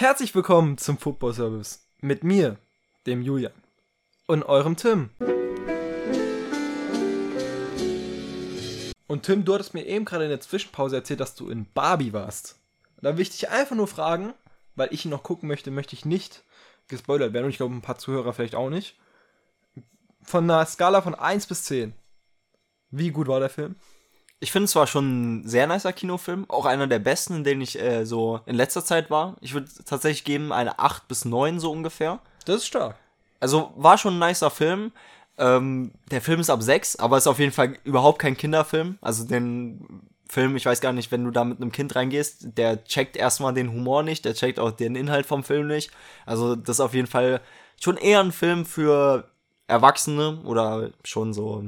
Herzlich willkommen zum Football Service mit mir, dem Julian und eurem Tim. Und Tim, du hattest mir eben gerade in der Zwischenpause erzählt, dass du in Barbie warst. Da will ich dich einfach nur fragen, weil ich ihn noch gucken möchte, möchte ich nicht gespoilert werden und ich glaube ein paar Zuhörer vielleicht auch nicht. Von einer Skala von 1 bis 10. Wie gut war der Film? Ich finde es zwar schon ein sehr nicer Kinofilm, auch einer der besten, in denen ich äh, so in letzter Zeit war. Ich würde tatsächlich geben eine 8 bis 9 so ungefähr. Das ist stark. Also war schon ein nicer Film. Ähm, der Film ist ab 6, aber ist auf jeden Fall überhaupt kein Kinderfilm. Also den Film, ich weiß gar nicht, wenn du da mit einem Kind reingehst, der checkt erstmal den Humor nicht, der checkt auch den Inhalt vom Film nicht. Also das ist auf jeden Fall schon eher ein Film für Erwachsene oder schon so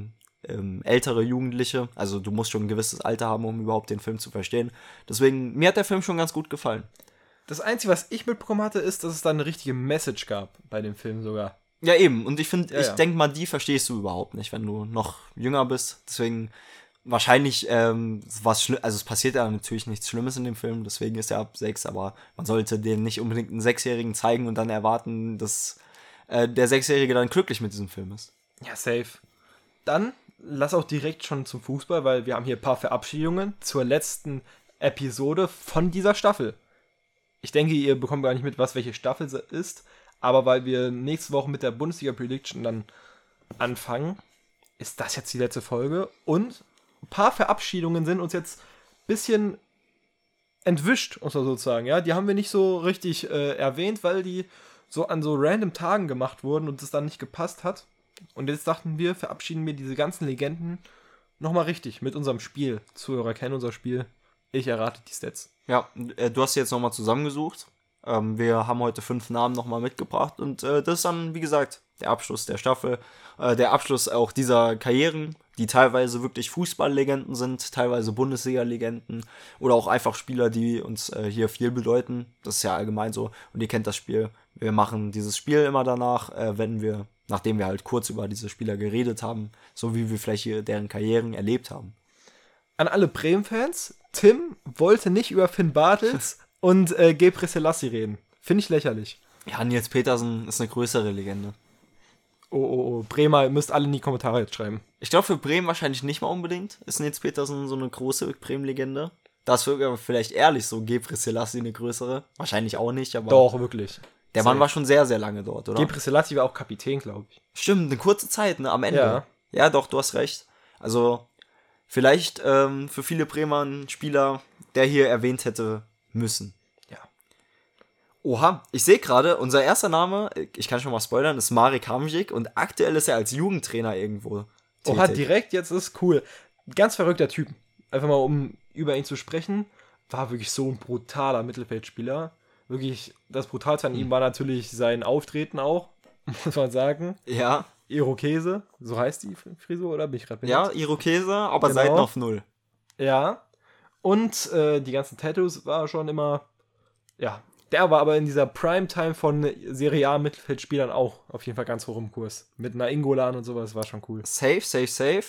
ähm, ältere Jugendliche. Also du musst schon ein gewisses Alter haben, um überhaupt den Film zu verstehen. Deswegen, mir hat der Film schon ganz gut gefallen. Das Einzige, was ich mitbekommen hatte, ist, dass es da eine richtige Message gab bei dem Film sogar. Ja, eben. Und ich finde, Ja, ich ja. denke mal, die verstehst du überhaupt nicht, wenn du noch jünger bist. Deswegen wahrscheinlich ähm, was schlimm, also es passiert ja natürlich nichts Schlimmes in dem Film, deswegen ist er ab sechs, aber man sollte den nicht unbedingt einen Sechsjährigen zeigen und dann erwarten, dass äh, der Sechsjährige dann glücklich mit diesem Film ist. Ja, safe. Dann lass auch direkt schon zum Fußball, weil wir haben hier ein paar Verabschiedungen zur letzten Episode von dieser Staffel. Ich denke, ihr bekommt gar nicht mit, was welche Staffel ist, aber weil wir nächste Woche mit der Bundesliga Prediction dann anfangen, ist das jetzt die letzte Folge und ein paar Verabschiedungen sind uns jetzt ein bisschen entwischt, muss man sozusagen, ja. Die haben wir nicht so richtig äh, erwähnt, weil die so an so random Tagen gemacht wurden und es dann nicht gepasst hat. Und jetzt dachten wir, verabschieden wir diese ganzen Legenden nochmal richtig mit unserem Spiel. Zuhörer kennen unser Spiel. Ich errate die Stats. Ja, äh, du hast sie jetzt nochmal zusammengesucht. Ähm, wir haben heute fünf Namen nochmal mitgebracht und äh, das ist dann, wie gesagt, der Abschluss der Staffel. Äh, der Abschluss auch dieser Karrieren, die teilweise wirklich Fußballlegenden sind, teilweise Bundesliga-Legenden oder auch einfach Spieler, die uns äh, hier viel bedeuten. Das ist ja allgemein so und ihr kennt das Spiel. Wir machen dieses Spiel immer danach, äh, wenn wir, nachdem wir halt kurz über diese Spieler geredet haben, so wie wir vielleicht hier deren Karrieren erlebt haben. An alle Bremen-Fans, Tim wollte nicht über Finn Bartels und äh, Gebre Selassie reden. Finde ich lächerlich. Ja, Nils Petersen ist eine größere Legende. Oh, oh, oh. Bremer, ihr müsst alle in die Kommentare jetzt schreiben. Ich glaube, für Bremen wahrscheinlich nicht mal unbedingt. Ist Nils Petersen so eine große Bremen-Legende? Da ist wirklich aber vielleicht ehrlich so Gebre Selassie eine größere. Wahrscheinlich auch nicht, aber Doch, wirklich. Der Mann war schon sehr, sehr lange dort, oder? Gebre Selassie war auch Kapitän, glaube ich. Stimmt, eine kurze Zeit, ne, am Ende. Ja. Ja, doch, du hast recht. Also, vielleicht ähm, für viele Bremer ein Spieler, der hier erwähnt hätte müssen. Ja. Oha, ich sehe gerade, unser erster Name, ich kann schon mal spoilern, ist Marek Hamzik und aktuell ist er als Jugendtrainer irgendwo. Oha, tätig. direkt, jetzt ist cool. Ganz verrückter Typ. Einfach mal, um über ihn zu sprechen, war wirklich so ein brutaler Mittelfeldspieler. Wirklich, das Brutalste an ihm war natürlich sein Auftreten auch, muss man sagen. Ja, Irokese, so heißt die Frisur, oder? Bin ich gerade ja, Irokese, aber Genau. Seiten auf Null. Ja. Und äh, die ganzen Tattoos war schon immer. Ja. Der war aber in dieser Primetime von Serie A Mittelfeldspielern auch auf jeden Fall ganz hoch im Kurs. Mit einer Ingolan und sowas war schon cool. Safe, safe, safe.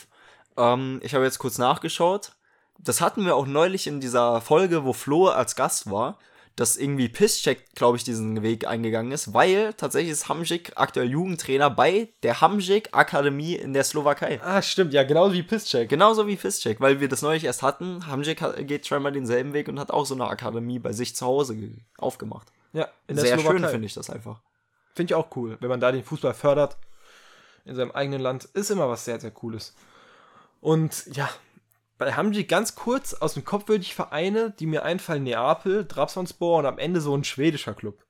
Ähm, ich habe jetzt kurz nachgeschaut. Das hatten wir auch neulich in dieser Folge, wo Flo als Gast war, dass irgendwie Pisscheck, glaube ich, diesen Weg eingegangen ist, weil tatsächlich ist Hamzik aktuell Jugendtrainer bei der Hamzik Akademie in der Slowakei. Ah, stimmt, ja, genauso wie Pisscheck. Genauso wie Pisscheck, weil wir das neulich erst hatten. Hamzik geht scheinbar denselben Weg und hat auch so eine Akademie bei sich zu Hause ge- aufgemacht. Ja, in der Sehr schön Slowakei. finde ich das einfach. Finde ich auch cool. Wenn man da den Fußball fördert in seinem eigenen Land, ist immer was sehr, sehr Cooles. Und ja, bei Hamji ganz kurz aus dem Kopf würde ich Vereine, die mir einfallen, Neapel, Trabzonspor und am Ende so ein schwedischer Club.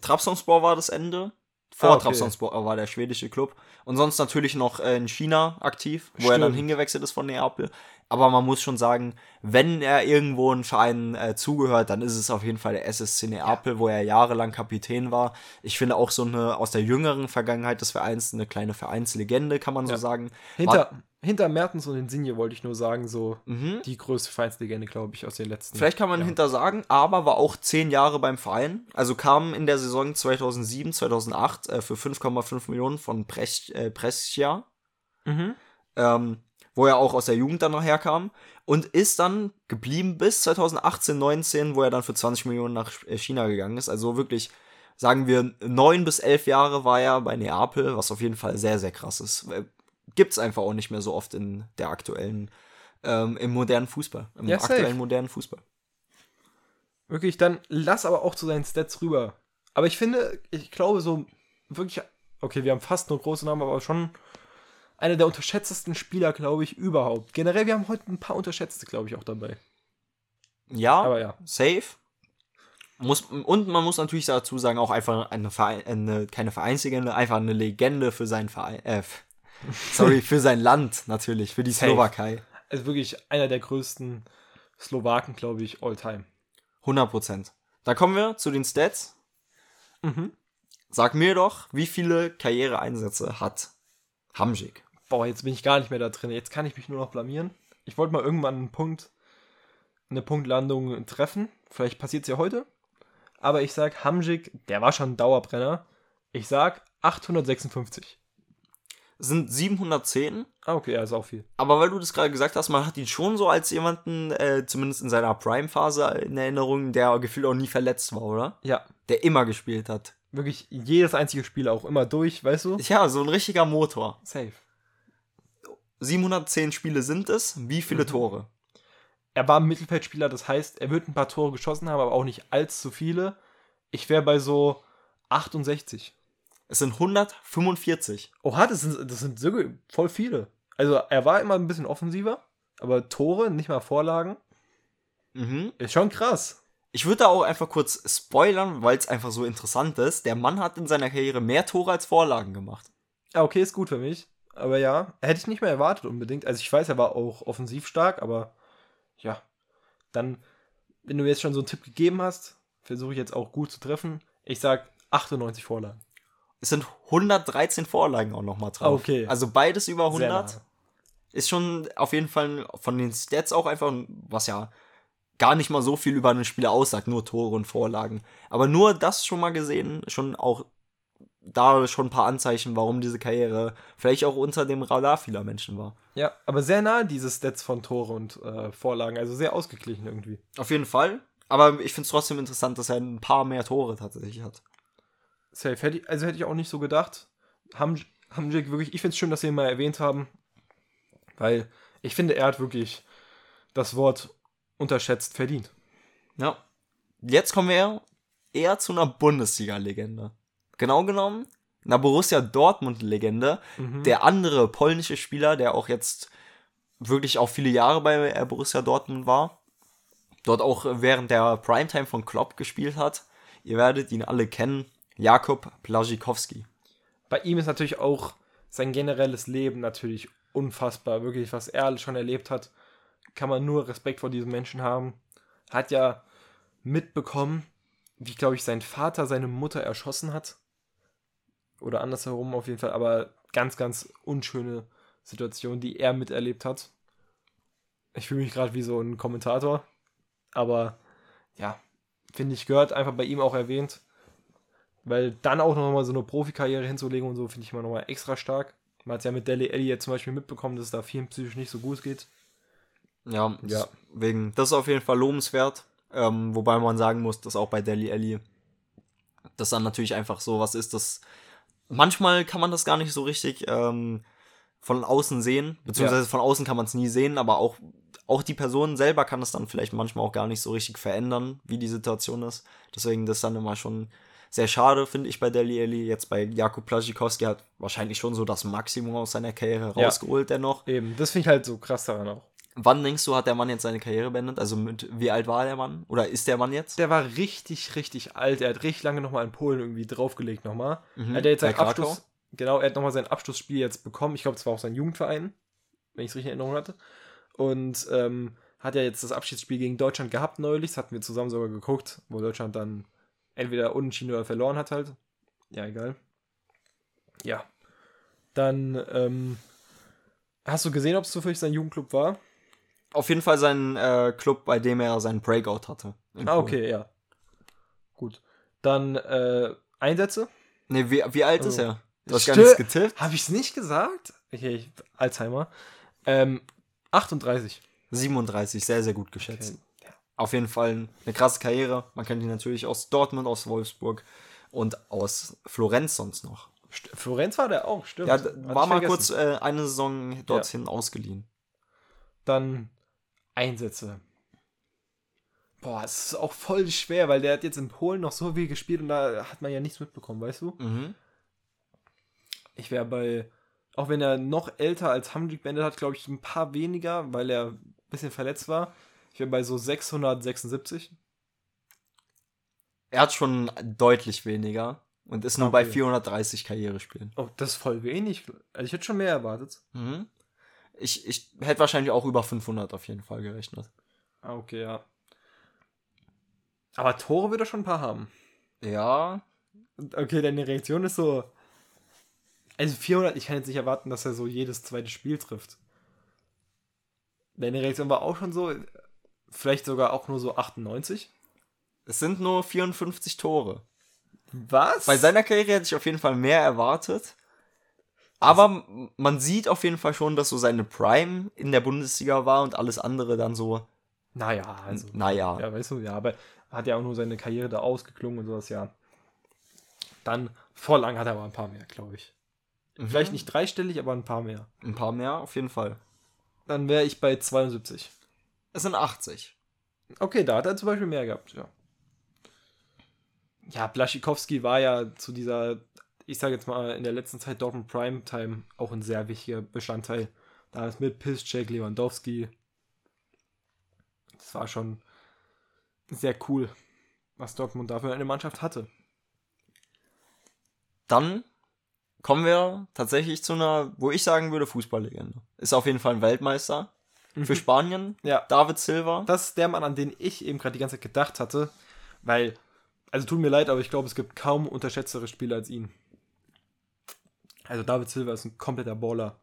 Trabzonspor war das Ende. Vor Ah, okay. Trabzonspor war der schwedische Club. Und sonst natürlich noch äh, in China aktiv, wo er dann Stimmt. hingewechselt ist von Neapel. Aber man muss schon sagen, wenn er irgendwo einen Verein äh, zugehört, dann ist es auf jeden Fall der SSC Neapel, wo er jahrelang Kapitän war. Ich finde auch so eine aus der jüngeren Vergangenheit des Vereins eine kleine Vereinslegende, kann man so Ja. sagen. Hinter, hinter Mertens und Insigne wollte ich nur sagen, so Mhm. die größte Vereinslegende, glaube ich, aus den letzten. Vielleicht kann man hinter sagen, aber war auch zehn Jahre beim Verein. Also kam in der Saison 2007, 2008 äh, für 5,5 Millionen von äh, Brescia Mhm. ähm, wo er auch aus der Jugend dann nachher kam. und ist dann geblieben bis 2018, 19, wo er dann für 20 Millionen nach äh, China gegangen ist. Also wirklich, sagen wir, neun bis elf Jahre war er bei Neapel, was auf jeden Fall sehr, sehr krass ist. Äh, Gibt's einfach auch nicht mehr so oft in der aktuellen, ähm, im modernen Fußball. Im Ja, safe. aktuellen modernen Fußball. Wirklich, dann lass aber auch zu seinen Stats rüber. Aber ich finde, ich glaube so wirklich, okay, wir haben fast nur große Namen, aber schon einer der unterschätztesten Spieler, glaube ich, überhaupt. Generell, wir haben heute ein paar unterschätzte, glaube ich, auch dabei. Ja, Aber ja. safe. Muss, und man muss natürlich dazu sagen, auch einfach eine, Verein, eine keine Vereinslegende, einfach eine Legende für seinen Verein, äh, sorry, für sein Land natürlich, für die Safe. Slowakei. Also wirklich einer der größten Slowaken, glaube ich, all time. 100 Prozent. Da kommen wir zu den Stats. Mhm. Sag mir doch, wie viele Karriereeinsätze hat Hamzik? Boah, jetzt bin ich gar nicht mehr da drin. Jetzt kann ich mich nur noch blamieren. Ich wollte mal irgendwann einen Punkt, eine Punktlandung treffen. Vielleicht passiert es ja heute. Aber ich sag, Hamzik, der war schon ein Dauerbrenner. Ich sag 856. Sind 710, Ah, okay, ja, ist auch viel. aber weil du das gerade gesagt hast, man hat ihn schon so als jemanden, äh, zumindest in seiner Prime-Phase in Erinnerung, der gefühlt auch nie verletzt war, oder? Ja, Der immer gespielt hat. Wirklich jedes einzige Spiel auch immer durch, weißt du? Ja, so ein richtiger Motor. Safe. 710 Spiele sind es. Wie viele Tore? Er war Mittelfeldspieler, das heißt, er wird ein paar Tore geschossen haben, aber auch nicht allzu viele. Ich wäre bei so 68. Es sind 145. Oha, das sind, das sind voll viele. Also er war immer ein bisschen offensiver, aber Tore, nicht mal Vorlagen, Mhm. ist schon krass. Ich würde da auch einfach kurz spoilern, weil es einfach so interessant ist. Der Mann hat in seiner Karriere mehr Tore als Vorlagen gemacht. Ja, okay, ist gut für mich. Aber ja, hätte ich nicht mehr erwartet unbedingt. Also ich weiß, er war auch offensiv stark, aber ja. Dann, wenn du jetzt schon so einen Tipp gegeben hast, versuche ich jetzt auch gut zu treffen. Ich sag 98 Vorlagen. Es sind 113 Vorlagen auch nochmal drauf. Okay. Also beides über Sehr 100. nah. Ist schon auf jeden Fall von den Stats auch einfach, was ja gar nicht mal so viel über einen Spieler aussagt, nur Tore und Vorlagen. Aber nur das schon mal gesehen, schon auch da schon ein paar Anzeichen, warum diese Karriere vielleicht auch unter dem Radar vieler Menschen war. Ja, aber sehr nah diese Stats von Tore und äh, Vorlagen. Also sehr ausgeglichen irgendwie. Auf jeden Fall. Aber ich finde es trotzdem interessant, dass er ein paar mehr Tore tatsächlich hat. Safe. Hätte ich, also hätte ich auch nicht so gedacht. Ham, Hamjik wirklich, ich finde es schön, dass wir ihn mal erwähnt haben. Weil ich finde, er hat wirklich das Wort unterschätzt verdient. Ja. Jetzt kommen wir eher zu einer Bundesliga-Legende. Genau genommen, einer Borussia Dortmund-Legende. Der andere polnische Spieler, der auch jetzt wirklich auch viele Jahre bei äh, Borussia Dortmund war. Dort auch während der Primetime von Klopp gespielt hat. Ihr werdet ihn alle kennen. Jakub Blazikowski. Bei ihm ist natürlich auch sein generelles Leben natürlich unfassbar. Wirklich, was er schon erlebt hat, kann man nur Respekt vor diesem Menschen haben. Hat ja mitbekommen, wie, glaube ich, sein Vater seine Mutter erschossen hat. Oder andersherum auf jeden Fall, aber ganz, ganz unschöne Situation, die er miterlebt hat. Ich fühle mich gerade wie so ein Kommentator. Aber ja, finde ich, gehört einfach bei ihm auch erwähnt. Weil dann auch nochmal so eine Profikarriere hinzulegen und so, finde ich immer nochmal extra stark. Man hat ja mit Deli Alli jetzt zum Beispiel mitbekommen, dass es da vielen psychisch nicht so gut geht. Ja, Ja. Deswegen, das ist auf jeden Fall lobenswert. Ähm, wobei man sagen muss, dass auch bei Deli Alli das dann natürlich einfach so was ist, dass manchmal kann man das gar nicht so richtig ähm, von außen sehen, beziehungsweise von außen kann man es nie sehen, aber auch, auch die Person selber kann es dann vielleicht manchmal auch gar nicht so richtig verändern, wie die Situation ist. Deswegen das dann immer schon sehr schade, finde ich, bei Deli Alli. Jetzt bei Jakub Plazikowski hat wahrscheinlich schon so das Maximum aus seiner Karriere Ja. rausgeholt, dennoch. Eben, das finde ich halt so krass daran auch. Wann denkst du, hat der Mann jetzt seine Karriere beendet? Also mit wie alt war der Mann? Oder ist der Mann jetzt? Der war richtig, richtig alt. Er hat richtig lange nochmal in Polen irgendwie draufgelegt nochmal. Mhm, Er hat jetzt seinen? Abschluss, genau, er hat nochmal sein Abschlussspiel jetzt bekommen. Ich glaube, es war auch sein Jugendverein, wenn ich es richtig in Erinnerung hatte. Und ähm, hat ja jetzt das Abschiedsspiel gegen Deutschland gehabt neulich. Das hatten wir zusammen sogar geguckt, wo Deutschland dann entweder unentschieden oder verloren hat halt. Ja, egal. Ja. Dann, ähm, hast du gesehen, ob es zufällig sein Jugendclub war? Auf jeden Fall sein äh, Club, bei dem er seinen Breakout hatte. Ah, okay, ja. Gut. Dann äh, Einsätze. Nee, wie, wie alt ist Oh. er? Du hast gar nichts getippt? Habe ich es nicht gesagt? Okay, ich, Alzheimer. Ähm, 38. 37, sehr, sehr gut geschätzt. Okay. Ja. Auf jeden Fall eine krasse Karriere. Man kennt ihn natürlich aus Dortmund, aus Wolfsburg und aus Florenz sonst noch. St- Florenz war der auch, stimmt. Ja, war mal vergessen. kurz äh, eine Saison dorthin ausgeliehen. Dann Einsätze. Boah, es ist auch voll schwer, weil der hat jetzt in Polen noch so viel gespielt und da hat man ja nichts mitbekommen, weißt du? Mhm. Ich wäre bei, auch wenn er noch älter als Hamdik beendet hat, glaube ich, ein paar weniger, weil er ein bisschen verletzt war. Ich wäre bei so 676. Er hat schon deutlich weniger und ist nur bei Okay. 430 Karrierespielen. Oh, das ist voll wenig. Also ich hätte schon mehr erwartet. Mhm. Ich, ich hätte wahrscheinlich auch über 500 auf jeden Fall gerechnet. Ah, okay, ja. Aber Tore wird er schon ein paar haben. Ja, Okay, deine Reaktion ist so. Also 400, ich kann jetzt nicht erwarten, dass er so jedes zweite Spiel trifft. Deine Reaktion war auch schon so, vielleicht sogar auch nur so 98. es sind nur 54 Tore. Was? Bei seiner Karriere hätte ich auf jeden Fall mehr erwartet. Aber m- man sieht auf jeden Fall schon, dass so seine Prime in der Bundesliga war und alles andere dann so, Naja, also. naja. Ja, weißt du, ja, aber hat ja auch nur seine Karriere da ausgeklungen und sowas, ja. Dann, vor lang hat er aber ein paar mehr, glaube ich. Mhm. Vielleicht nicht dreistellig, aber ein paar mehr. Ein paar mehr, auf jeden Fall. Dann wäre ich bei 72. Es sind 80. Okay, da hat er zum Beispiel mehr gehabt, ja. Ja, Blaschikowski war ja zu dieser, ich sage jetzt mal, in der letzten Zeit Dortmund Primetime auch ein sehr wichtiger Bestandteil. Da ist mit Piszczek, Lewandowski. Das war schon sehr cool, was Dortmund dafür eine Mannschaft hatte. Dann kommen wir tatsächlich zu einer, wo ich sagen würde, Fußballlegende. Ist auf jeden Fall ein Weltmeister für Spanien. Ja, David Silva. das ist der Mann, an den ich eben gerade die ganze Zeit gedacht hatte, weil, also tut mir leid, aber ich glaube, es gibt kaum unterschätztere Spieler als ihn. Also David Silva ist ein kompletter Baller.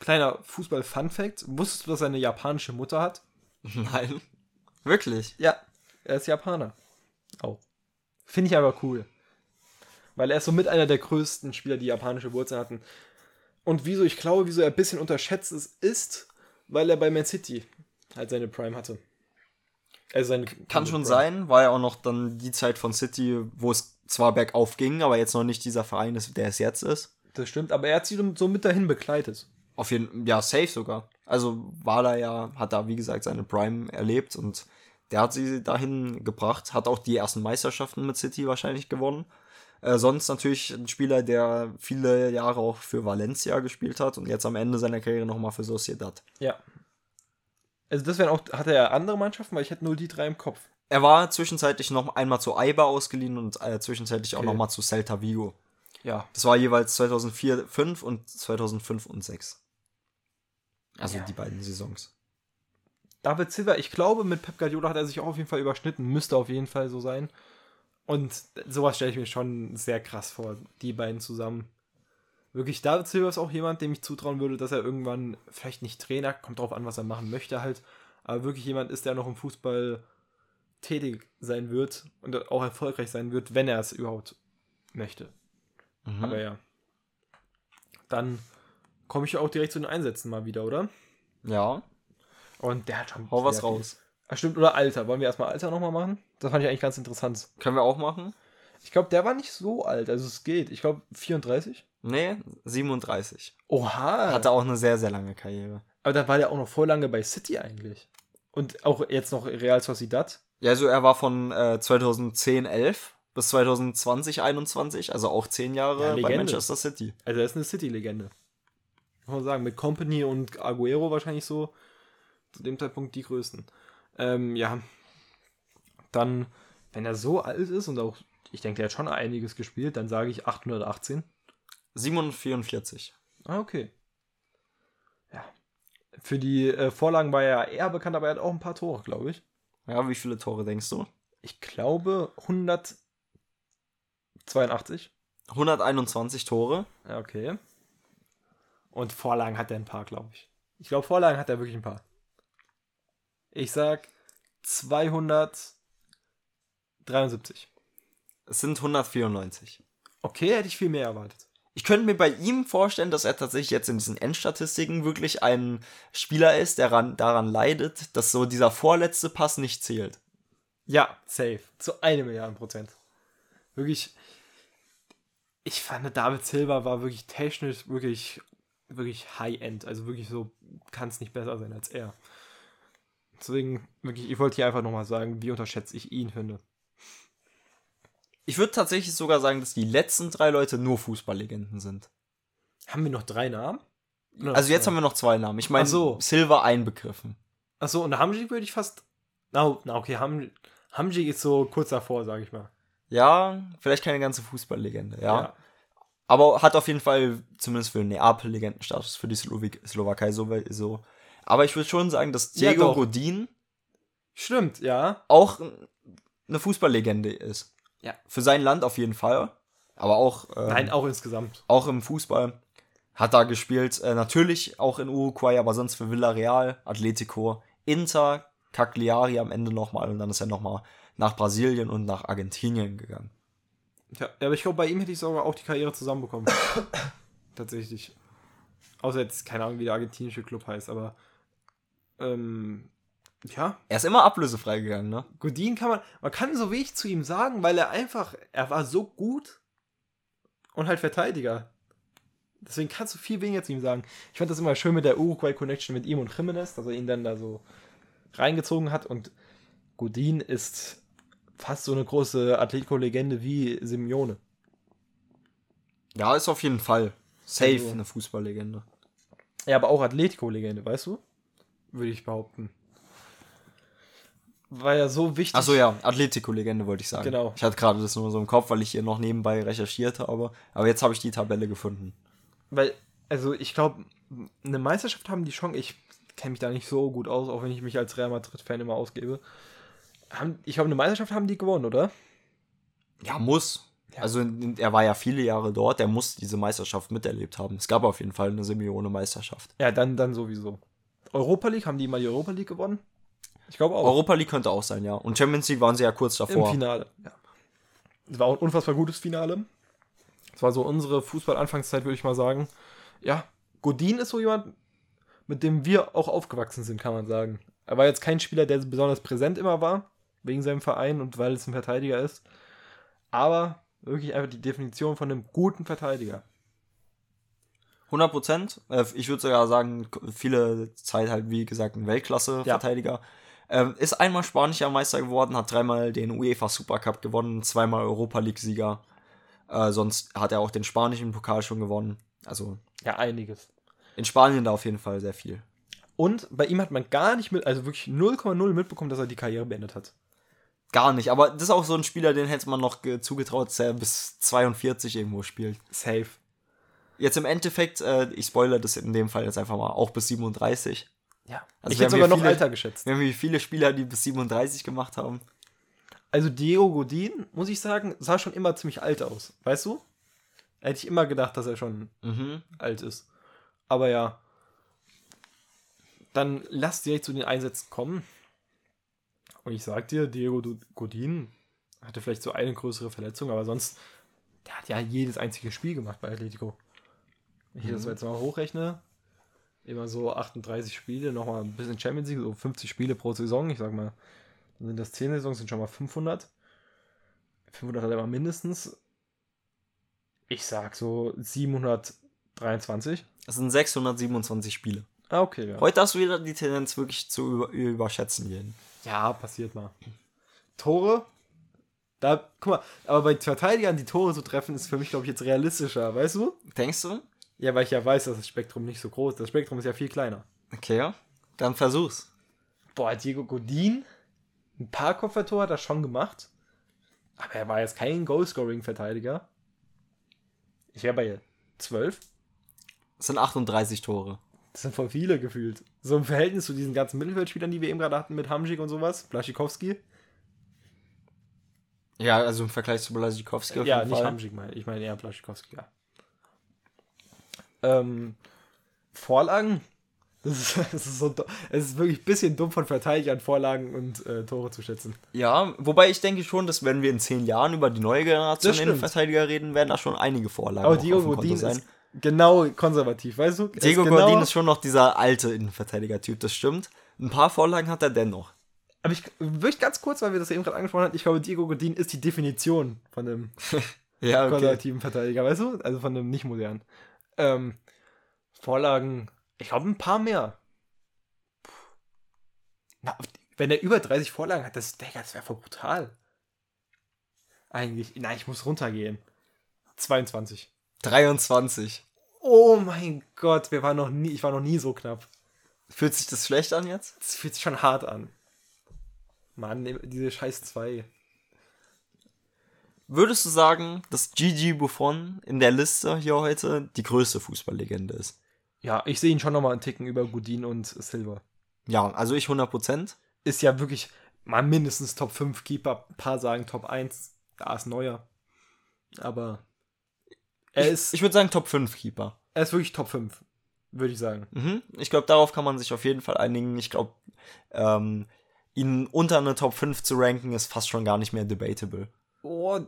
Kleiner Fußball-Fun-Fact: Wusstest du, dass er eine japanische Mutter hat? Nein. Wirklich. Ja, er ist Japaner. Auch. Finde ich aber cool. Weil er ist somit einer der größten Spieler, die japanische Wurzeln hatten. Und wieso, ich glaube, wieso er ein bisschen unterschätzt ist, ist, weil er bei Man City halt seine Prime hatte. Also seine Kann schon Prime. sein, war ja auch noch dann die Zeit von City, wo es zwar bergauf ging, aber jetzt noch nicht dieser Verein ist, der es jetzt ist. Das stimmt, aber er hat sie so mit dahin begleitet. Auf jeden ja, safe sogar. Also war da ja, hat da wie gesagt seine Prime erlebt und der hat sie dahin gebracht, hat auch die ersten Meisterschaften mit City wahrscheinlich gewonnen. Äh, sonst natürlich ein Spieler, der viele Jahre auch für Valencia gespielt hat und jetzt am Ende seiner Karriere nochmal für Sociedad. Ja. Also das wären auch, hat er andere Mannschaften, weil ich hätte nur die drei im Kopf. Er war zwischenzeitlich noch einmal zu Eibar ausgeliehen und äh, zwischenzeitlich auch Okay. nochmal zu Celta Vigo. Ja. Das war jeweils 2004, 5 und 2005 und 6. Also Ja. die beiden Saisons. David Silva, ich glaube, mit Pep Guardiola hat er sich auch auf jeden Fall überschnitten, müsste auf jeden Fall so sein. Und sowas stelle ich mir schon sehr krass vor, die beiden zusammen. Wirklich, David Silva ist auch jemand, dem ich zutrauen würde, dass er irgendwann, vielleicht nicht Trainer, kommt drauf an, was er machen möchte halt, aber wirklich jemand ist, der noch im Fußball tätig sein wird und auch erfolgreich sein wird, wenn er es überhaupt möchte. Mhm. Aber ja. Dann komme ich auch direkt zu den Einsätzen mal wieder, oder? Ja, Und der hat schon. hau was raus. Ach stimmt, oder Alter. Wollen wir erstmal Alter nochmal machen? Das fand ich eigentlich ganz interessant. Können wir auch machen? Ich glaube, der war nicht so alt, also es geht. Ich glaube 34. Nee, 37. Oha. Hatte auch eine sehr, sehr lange Karriere. Aber da war der auch noch voll lange bei City eigentlich. Und auch jetzt noch Real Sociedad. Ja, also er war von äh, 2010, 11 bis 2020, 21, also auch 10 Jahre Ja, bei. Manchester City. Also er ist eine City-Legende. Muss man sagen, mit Company und Aguero wahrscheinlich so zu dem Zeitpunkt die größten. Ähm, ja. Dann, wenn er so alt ist und auch, ich denke, der hat schon einiges gespielt, dann sage ich 818. 744. Ah, okay. Ja. Für die äh, Vorlagen war er eher bekannt, aber er hat auch ein paar Tore, glaube ich. Ja, wie viele Tore denkst du? Ich glaube 182. 121 Tore. Ja, okay. Und Vorlagen hat er ein paar, glaube ich. Ich glaube, Vorlagen hat er wirklich ein paar. Ich sag 273. Es sind 194. Okay, hätte ich viel mehr erwartet. Ich könnte mir bei ihm vorstellen, dass er tatsächlich jetzt in diesen Endstatistiken wirklich ein Spieler ist, der ran, daran leidet, dass so dieser vorletzte Pass nicht zählt. Ja, safe. Zu eine Milliarde Prozent. Wirklich. Ich fand, David Silva war wirklich technisch wirklich, wirklich High-End. Also wirklich so, kann es nicht besser sein als er. Deswegen, wirklich, ich wollte hier einfach nochmal sagen, wie unterschätzt ich ihn finde. Ich würde tatsächlich sogar sagen, dass die letzten drei Leute nur Fußballlegenden sind. Haben wir noch drei Namen? Oder Also jetzt zwei? haben wir noch zwei Namen. Ich meine, so. Silva einbegriffen. Achso, und Hamjik würde ich fast. Na, na okay, Ham, Hamjik ist so kurz davor, sage ich mal. Ja, vielleicht keine ganze Fußballlegende, ja. Aber hat auf jeden Fall zumindest für Neapel Legendenstatus für die Slowik Slowakei so, so. Aber ich würde schon sagen, dass Ja, Diego doch. Godin Stimmt, ja. auch eine Fußballlegende ist. Ja. Für sein Land auf jeden Fall. Aber auch, ähm, Nein, auch insgesamt. auch im Fußball. Hat da gespielt, äh, natürlich auch in Uruguay, aber sonst für Villarreal, Atletico, Inter, Cagliari am Ende nochmal und dann ist er nochmal nach Brasilien und nach Argentinien gegangen. Ja, aber ich glaube, bei ihm hätte ich sogar auch die Karriere zusammenbekommen. Tatsächlich. Außer jetzt, keine Ahnung, wie der argentinische Club heißt, aber. Ähm, ja, Er ist immer ablösefrei gegangen, ne? Godin kann man. Man kann so wenig zu ihm sagen, weil er einfach. Er war so gut und halt Verteidiger. Deswegen kannst du viel weniger zu ihm sagen. Ich fand das immer schön mit der Uruguay-Connection mit ihm und Jimenez, dass er ihn dann da so reingezogen hat. Und Godin ist fast so eine große Atletico-Legende wie Simeone. Ja, ist auf jeden Fall safe Also- eine Fußballlegende. Ja, aber auch Atletico-Legende, weißt du? Würde ich behaupten. War ja so wichtig. Achso, ja, Atletico-Legende wollte ich sagen. Genau. Ich hatte gerade das nur so im Kopf, weil ich hier noch nebenbei recherchiert habe. Aber jetzt habe ich die Tabelle gefunden. Weil, also ich glaube, eine Meisterschaft haben die schon, ich kenne mich da nicht so gut aus, auch wenn ich mich als Real Madrid-Fan immer ausgebe. Haben, ich glaube, eine Meisterschaft haben die gewonnen, oder? Ja, muss. Ja. Also er war ja viele Jahre dort, der muss diese Meisterschaft miterlebt haben. Es gab auf jeden Fall eine Simeone-Meisterschaft. Ja, dann, dann sowieso. Europa League, haben die mal die Europa League gewonnen? Ich glaube auch. Europa League könnte auch sein, ja. Und Champions League waren sie ja kurz Im davor. Finale. Ja. Es war auch ein unfassbar gutes Finale. Es war so unsere Fußball-Anfangszeit, würde ich mal sagen. Ja, Godin ist so jemand, mit dem wir auch aufgewachsen sind, kann man sagen. Er war jetzt kein Spieler, der besonders präsent immer war, wegen seinem Verein und weil es ein Verteidiger ist. Aber wirklich einfach die Definition von einem guten Verteidiger. 100 Prozent. Äh, ich würde sogar sagen, viele Zeit halt, wie gesagt, ein Weltklasse-Verteidiger. Ähm, ist einmal spanischer Meister geworden, hat dreimal den UEFA Supercup gewonnen, zweimal Europa League-Sieger. Äh, sonst hat er auch den spanischen Pokal schon gewonnen. Also Ja, einiges. in Spanien da auf jeden Fall sehr viel. Und bei ihm hat man gar nicht mit, also wirklich 0,0 mitbekommen, dass er die Karriere beendet hat. Gar nicht, aber das ist auch so ein Spieler, den hätte man noch ge- zugetraut, dass er bis 42 irgendwo spielt. Safe. Jetzt im Endeffekt, äh, ich spoilere das in dem Fall jetzt einfach mal, auch bis 37. Ja. Also ich hätte sogar noch viele- älter geschätzt. Wir haben hier viele Spieler, die bis 37 gemacht haben. Also Diego Godin, muss ich sagen, sah schon immer ziemlich alt aus. Weißt du? Hätte ich immer gedacht, dass er schon Mhm. alt ist. Aber ja. Dann lass direkt zu den Einsätzen kommen. Und ich sag dir, Diego Godin hatte vielleicht so eine größere Verletzung, aber sonst, der hat ja jedes einzige Spiel gemacht bei Atletico. Wenn ich das jetzt mal hochrechne, immer so 38 Spiele, nochmal ein bisschen Champions League, so 50 Spiele pro Saison. Ich sag mal, dann sind das 10 Saisons, sind schon mal 500. 500 hat er immer mindestens. Ich sag so 723. Das sind 627 Spiele. Ah, okay, ja. Heute hast du wieder die Tendenz wirklich zu über überschätzen gehen. Ja, passiert mal. Tore, da, guck mal, aber bei Verteidigern die Tore zu treffen, ist für mich, glaube ich, jetzt realistischer, weißt du? Denkst du? Ja, weil ich ja weiß, dass das Spektrum nicht so groß ist. Das Spektrum ist ja viel kleiner. Okay, ja. Dann versuch's. Boah, Diego Godin, ein paar Kopfballtore hat er schon gemacht, aber er war jetzt kein Goalscoring-Verteidiger. Ich wäre bei 12. Das sind 38 Tore. Das sind voll viele gefühlt. So im Verhältnis zu diesen ganzen Mittelfeldspielern, die wir eben gerade hatten mit Hamsik und sowas, Blaschikowski. Ja, also im Vergleich zu Blasikowski auf Ja, nicht Fall. Hamsik, meine ich meine eher Blaschikowski, ja. Ähm, Vorlagen, Das ist, das ist, so, es ist wirklich ein bisschen dumm von Verteidigern, Vorlagen und äh, Tore zu schätzen. Ja, wobei ich denke schon, dass wenn wir in zehn Jahren über die neue Generation Das stimmt. Innenverteidiger reden, werden da schon einige Vorlagen Aber Diego Godin sein. ist genau konservativ, weißt du? Diego ist genau, Godin ist schon noch dieser alte Innenverteidiger-Typ, das stimmt. Ein paar Vorlagen hat er dennoch. Aber ich, wirklich ganz kurz, weil wir das eben gerade angesprochen haben, ich glaube, Diego Godin ist die Definition von einem Ja, konservativen Verteidiger, weißt du? Also von einem nicht modernen. Ähm, Vorlagen, ich glaube, ein paar mehr. Na, wenn er über 30 Vorlagen hat, das, Digga, das wäre voll brutal. Eigentlich, nein, ich muss runtergehen. 22. 23. Oh mein Gott, wir waren noch nie, ich war noch nie so knapp. Fühlt sich das schlecht an jetzt? Das fühlt sich schon hart an. Mann, diese scheiß zwei. Würdest du sagen, dass Gigi Buffon in der Liste hier heute die größte Fußballlegende ist? Ja, ich sehe ihn schon nochmal einen Ticken über Godin und Silva. Ja, also ich 100%. Ist ja wirklich mal mindestens Top 5 Keeper. Ein paar sagen Top 1. Da ist neuer. Aber er ich ist, ich würde sagen Top 5 Keeper. er ist wirklich Top 5, würde ich sagen. Mhm. Ich glaube, darauf kann man sich auf jeden Fall einigen. Ich glaube, ähm, ihn unter eine Top 5 zu ranken, ist fast schon gar nicht mehr debatable. Oh,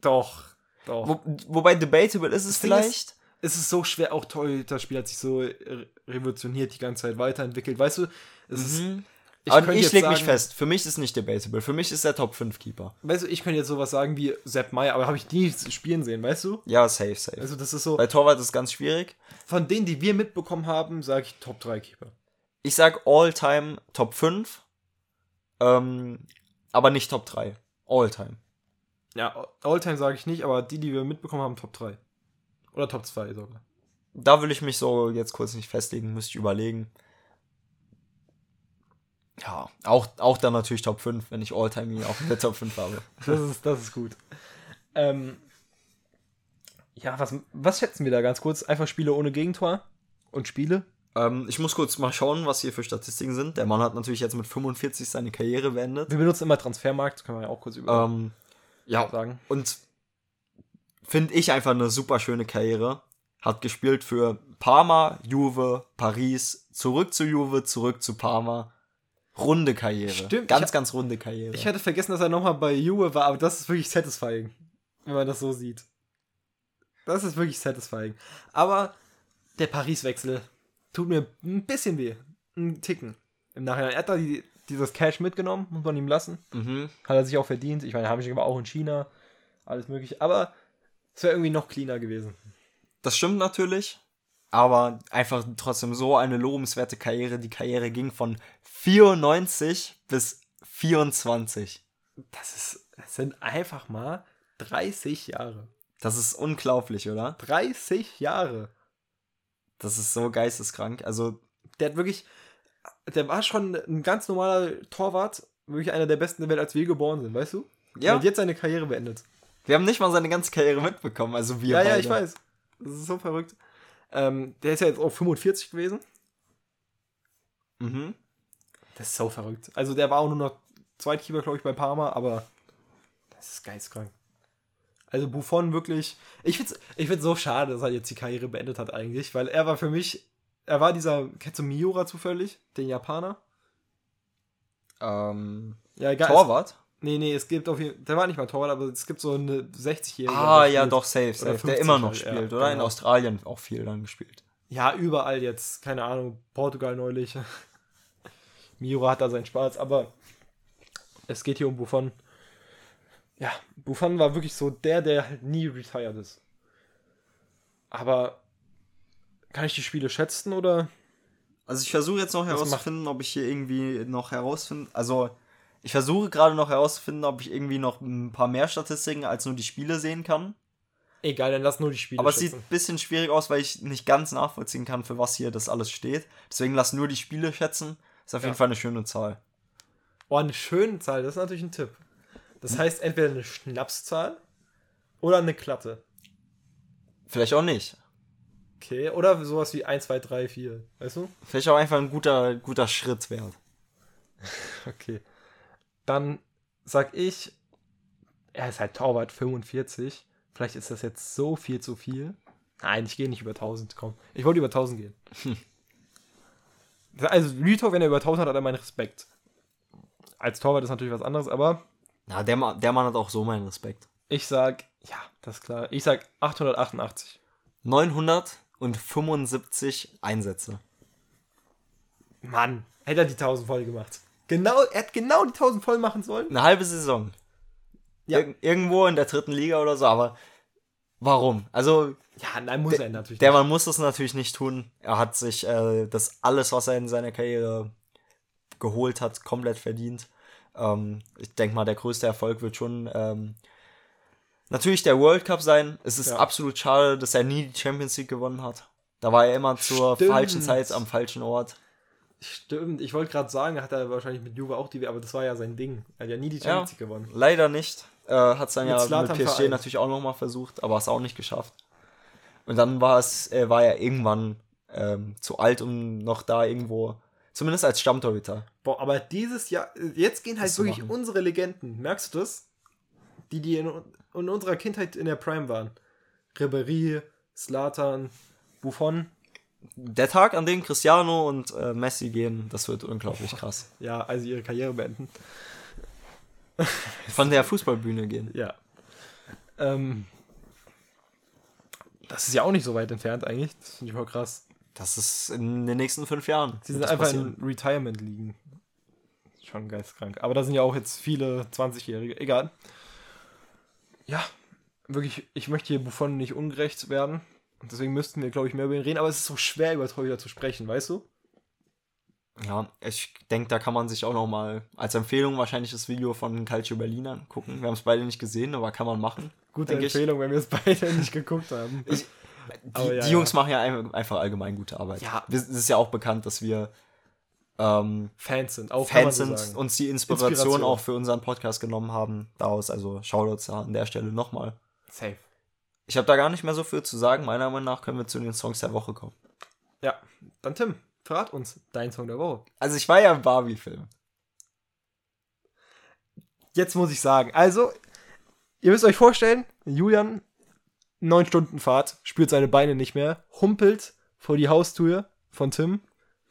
doch, doch. Wo, wobei debatable ist es Das Ding ist- vielleicht. es ist so schwer, auch Torhüter-Spiel hat sich so revolutioniert die ganze Zeit weiterentwickelt. Weißt du, es ist, Mhm. Ich Aber ich jetzt leg mich fest, für mich ist es nicht debatable. Für mich ist er Top 5 Keeper. weißt du, ich könnte jetzt sowas sagen wie Sepp Meyer, aber habe ich nie spielen sehen, weißt du? Ja, safe, safe. Also das ist so, Bei Torwart ist es ganz schwierig. von denen, die wir mitbekommen haben, sage ich Top 3 Keeper. Ich sag All-Time Top 5. Ähm, aber nicht Top 3. All-Time. Ja, Alltime sage ich nicht, aber die, die wir mitbekommen haben, Top 3. Oder Top 2 sogar. Da will ich mich so jetzt kurz nicht festlegen, müsste ich überlegen. Ja, auch, auch dann natürlich Top 5, wenn ich All-Time auch in der Top 5 habe. Das ist, das ist gut. Ähm, ja, was, was schätzen wir da ganz kurz? Einfach Spiele ohne Gegentor und Spiele? Ähm, ich muss kurz mal schauen, was hier für Statistiken sind. Der Mann hat natürlich jetzt mit 45 seine Karriere beendet. Wir benutzen immer Transfermarkt, das kann man ja auch kurz über Ähm, ja, sagen. und finde ich einfach eine super schöne Karriere. Hat gespielt für Parma, Juve, Paris, zurück zu Juve, zurück zu Parma. Runde Karriere. Stimmt, Ganz, ich- ganz runde Karriere. Ich hatte vergessen, dass er nochmal bei Juve war, aber das ist wirklich satisfying, wenn man das so sieht. Das ist wirklich satisfying. Aber der Paris-Wechsel tut mir ein bisschen weh. Ein Ticken. Im Nachhinein. Er hat da die, dieses Cash mitgenommen, muss man ihm lassen. mhm. Hat er sich auch verdient. Ich meine, haben sich aber auch in China. Alles mögliche. Aber es wäre irgendwie noch cleaner gewesen. Das stimmt natürlich. Aber einfach trotzdem so eine lobenswerte Karriere. Die Karriere ging von 94 bis 24. Das ist, das sind einfach mal 30 Jahre. Das ist unglaublich, oder? 30 Jahre. Das ist so geisteskrank. Also, Der hat wirklich, der war schon ein ganz normaler Torwart, wirklich einer der besten der Welt, als wir geboren sind, weißt du? Ja. Er hat jetzt seine Karriere beendet. wir haben nicht mal seine ganze Karriere mitbekommen. Also, wir Ja, ja, beide. ich weiß. Das ist so verrückt. Ähm, der ist ja jetzt auch 45 gewesen. Mhm. Das ist so verrückt. Also der war auch nur noch Zweitkeeper, glaube ich, bei Parma, aber das ist geistkrank. Also Buffon wirklich. Ich finde es ich find's so schade, dass er jetzt die Karriere beendet hat eigentlich, weil er war für mich, er war dieser, kennst du Miura zufällig? Den Japaner? Ähm, Ja, egal. Torwart? Nee, nee, es gibt auf jeden der war nicht mal Torwart, aber es gibt so eine 60-Jährige. Ah, ja, spielt. doch, safe, safe. Der 50 immer noch halt, ja, spielt, oder? In genau. Australien auch viel dann gespielt. Ja, überall jetzt. Keine Ahnung, Portugal neulich. Miura hat da seinen Spaß, aber es geht hier um Buffon. Ja, Buffon war wirklich so der, der halt nie retired ist. Aber kann ich die Spiele schätzen oder? Also ich versuche jetzt noch herauszufinden, ob ich hier irgendwie noch herausfinde. Also ich versuche gerade noch herauszufinden, ob ich irgendwie noch ein paar mehr Statistiken als nur die Spiele sehen kann. Egal, dann lass nur die Spiele Aber es sieht schätzen. ein bisschen schwierig aus, weil ich nicht ganz nachvollziehen kann, für was hier das alles steht. Deswegen lass nur die Spiele schätzen. Ist auf Ja. jeden Fall eine schöne Zahl. Oh, eine schöne Zahl, das ist natürlich ein Tipp. Das heißt entweder eine Schnapszahl oder eine Klatte. Vielleicht auch nicht. Okay, oder sowas wie 1, 2, 3, 4. Weißt du? Vielleicht auch einfach ein guter, guter Schritt wert. Okay. Dann sag ich, er ist halt Torwart 45. Vielleicht ist das jetzt so viel zu viel. Nein, ich gehe nicht über 1000. Komm. Ich wollte über 1000 gehen. Also Real wenn er über 1000 hat, hat er meinen Respekt. Als Torwart ist natürlich was anderes, aber Na, der, Ma- der Mann hat auch so meinen Respekt. ich sag, ja, das ist klar. Ich sag 888. 975 Einsätze. Mann, hätte er die 1000 voll gemacht. Genau, er hat genau die 1000 voll machen sollen. Eine halbe Saison. Ja. Ir irgendwo in der dritten Liga oder so, aber warum? Also, Ja, nein, muss er natürlich der Mann muss das natürlich nicht tun. Er hat sich äh, das alles, was er in seiner Karriere geholt hat, komplett verdient. Ähm, ich denke mal, der größte Erfolg wird schon ähm, natürlich der World Cup sein. Es ist Ja. absolut schade, dass er nie die Champions League gewonnen hat. Da war er immer zur Stimmt. falschen Zeit am falschen Ort. Stimmt, ich wollte gerade sagen, hat er wahrscheinlich mit Juve auch die, aber das war ja sein Ding. Er hat ja nie die Champions League gewonnen. Leider nicht. Äh, hat es dann Mit ja Zlatan mit PSG vereint. natürlich auch nochmal versucht, aber es auch nicht geschafft. Und dann war es, äh, war er irgendwann ähm, zu alt, um noch da irgendwo, zumindest als Stammtorhüter. Boah, aber dieses Jahr, jetzt gehen halt Das wirklich unsere Legenden. Merkst du das? Die, die in, in unserer Kindheit in der Prime waren. Ribéry, Slatan, Buffon. Der Tag, an dem Cristiano und äh, Messi gehen, das wird unglaublich krass. Ja, also ihre Karriere beenden. Von der Fußballbühne gehen. Ja. Ähm, das ist ja auch nicht so weit entfernt eigentlich. Das finde ich voll krass. Das ist in den nächsten fünf Jahren. Sie sind einfach passieren. in Retirement liegen. Schon geistkrank. Aber da sind ja auch jetzt viele 20-Jährige. Egal. Ja, wirklich, ich möchte hier Buffon nicht ungerecht werden. Und deswegen müssten wir, glaube ich, mehr über ihn reden. Aber es ist so schwer, über Torhüter zu sprechen, weißt du? Ja, ich denke, da kann man sich auch noch mal als Empfehlung wahrscheinlich das Video von Calcio Berlin angucken. Wir haben es beide nicht gesehen, aber kann man machen. Gute Denke ich. Empfehlung, wenn wir es beide nicht geguckt haben. Ich- Die, ja, die ja. Jungs machen ja ein- einfach allgemein gute Arbeit. Ja. Es ist ja auch bekannt, dass wir ähm, Fans sind, auch Fans so sind, uns die Inspiration, Inspiration. auch für unseren Podcast genommen haben. Daraus, also Shoutouts an der Stelle nochmal. Safe. Ich habe da gar nicht mehr so viel zu sagen. Meiner Meinung nach können wir zu den Songs der Woche kommen. Ja, dann Tim, verrat uns dein Song der Woche. Also ich war ja im Barbie-Film. Jetzt muss ich sagen, also, ihr müsst euch vorstellen, Julian, neun Stunden Fahrt, spürt seine Beine nicht mehr, humpelt vor die Haustür von Tim,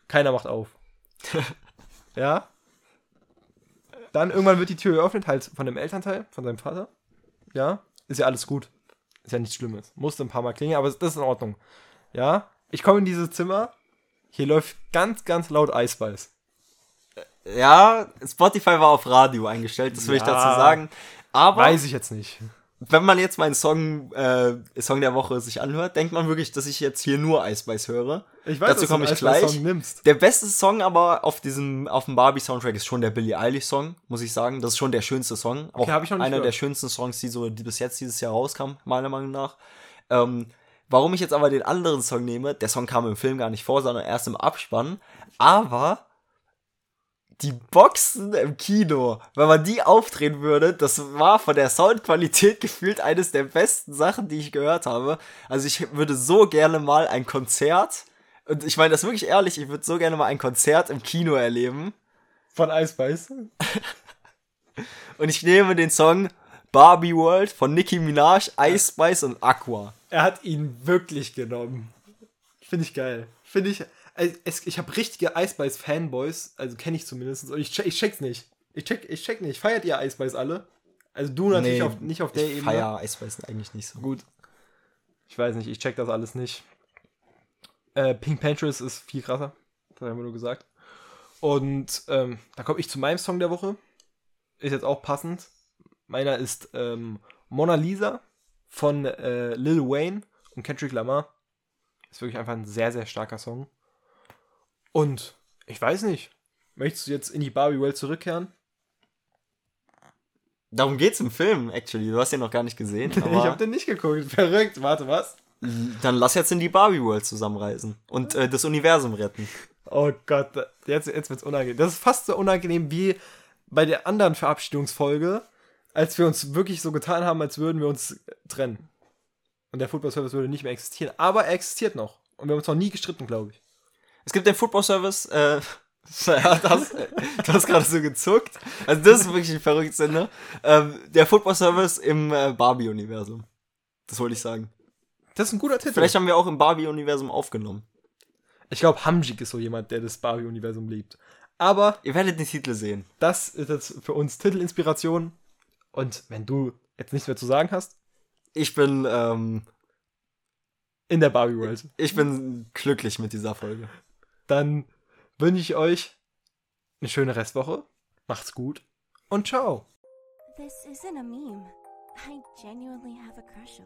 keiner macht auf. ja. Dann irgendwann wird die Tür geöffnet, halt von dem Elternteil, von seinem Vater. Ja, ist ja alles gut. Ist ja nichts Schlimmes. Musste ein paar Mal klingeln, aber das ist in Ordnung. Ja, ich komme in dieses Zimmer, hier läuft ganz, ganz laut Ice Spice. Ja, Spotify war auf Radio eingestellt, das will ich Ja. dazu sagen. Aber Weiß ich jetzt nicht. Wenn man jetzt meinen Song, äh, Song der Woche sich anhört, denkt man wirklich, dass ich jetzt hier nur Spice höre. Ich Dazu komme ich gleich. Song nimmst. Der beste Song aber auf diesem, auf dem Barbie-Soundtrack ist schon der Billie Eilish-Song, muss ich sagen. Das ist schon der schönste Song. Auch hab ich noch nicht einer der gehört. schönsten Songs, die so die bis jetzt dieses Jahr rauskam, meiner Meinung nach. Ähm, warum ich jetzt aber den anderen Song nehme, der Song kam im Film gar nicht vor, sondern erst im Abspann. Aber die Boxen im Kino, wenn man die aufdrehen würde, das war von der Soundqualität gefühlt eines der besten Sachen, die ich gehört habe. Also ich würde so gerne mal ein Konzert, und ich meine das wirklich ehrlich, ich würde so gerne mal ein Konzert im Kino erleben. Von Ice Spice. Und ich nehme den Song Barbie World von Nicki Minaj, Ice Spice und Aqua. Er hat ihn wirklich genommen. Finde ich geil. Finde ich. Also es, ich habe richtige Ice Spice Fanboys, also kenne ich zumindest. Und ich, check, ich check's nicht. Ich check, ich check nicht. Feiert ihr Ice Spice alle? Also du natürlich Nee, auf, nicht auf der ich Ebene. feier Ice Spice eigentlich nicht so. Gut. Ich weiß nicht, ich check das alles nicht. Äh, Pink Panthers ist viel krasser. Das haben wir nur gesagt. Und ähm, da komme ich zu meinem Song der Woche. Ist jetzt auch passend. Meiner ist ähm, Mona Lisa von äh, Lil Wayne und Kendrick Lamar. Ist wirklich einfach ein sehr, sehr starker Song. Und ich weiß nicht, möchtest du jetzt in die Barbie-Welt zurückkehren? Darum geht's im Film, actually. Du hast den noch gar nicht gesehen. ich habe den nicht geguckt. Verrückt. Warte, was? dann lass jetzt in die Barbie World zusammenreisen und äh, das Universum retten. Oh Gott, jetzt, jetzt wird's unangenehm. Das ist fast so unangenehm wie bei der anderen Verabschiedungsfolge, als wir uns wirklich so getan haben, als würden wir uns trennen. Und der Football Service würde nicht mehr existieren. Aber er existiert noch. Und wir haben uns noch nie gestritten, glaube ich. Es gibt den Football Service, äh, ja, das, du hast gerade so gezuckt. Also das ist wirklich ein verrücktes Ende. Ähm, der Football Service im äh, Barbie-Universum. Das wollte ich sagen. Das ist ein guter Titel. Vielleicht haben wir auch im Barbie-Universum aufgenommen. Ich glaube, Hamjik ist so jemand, der das Barbie-Universum liebt. Aber Ihr werdet den Titel sehen. das ist jetzt für uns Titelinspiration. Und wenn du jetzt nichts mehr zu sagen hast, Ich bin, ähm, in der Barbie World, ich bin glücklich mit dieser Folge. Dann wünsche ich euch eine schöne Restwoche. Macht's gut und ciao. This isn't a meme. I genuinely have a crush on.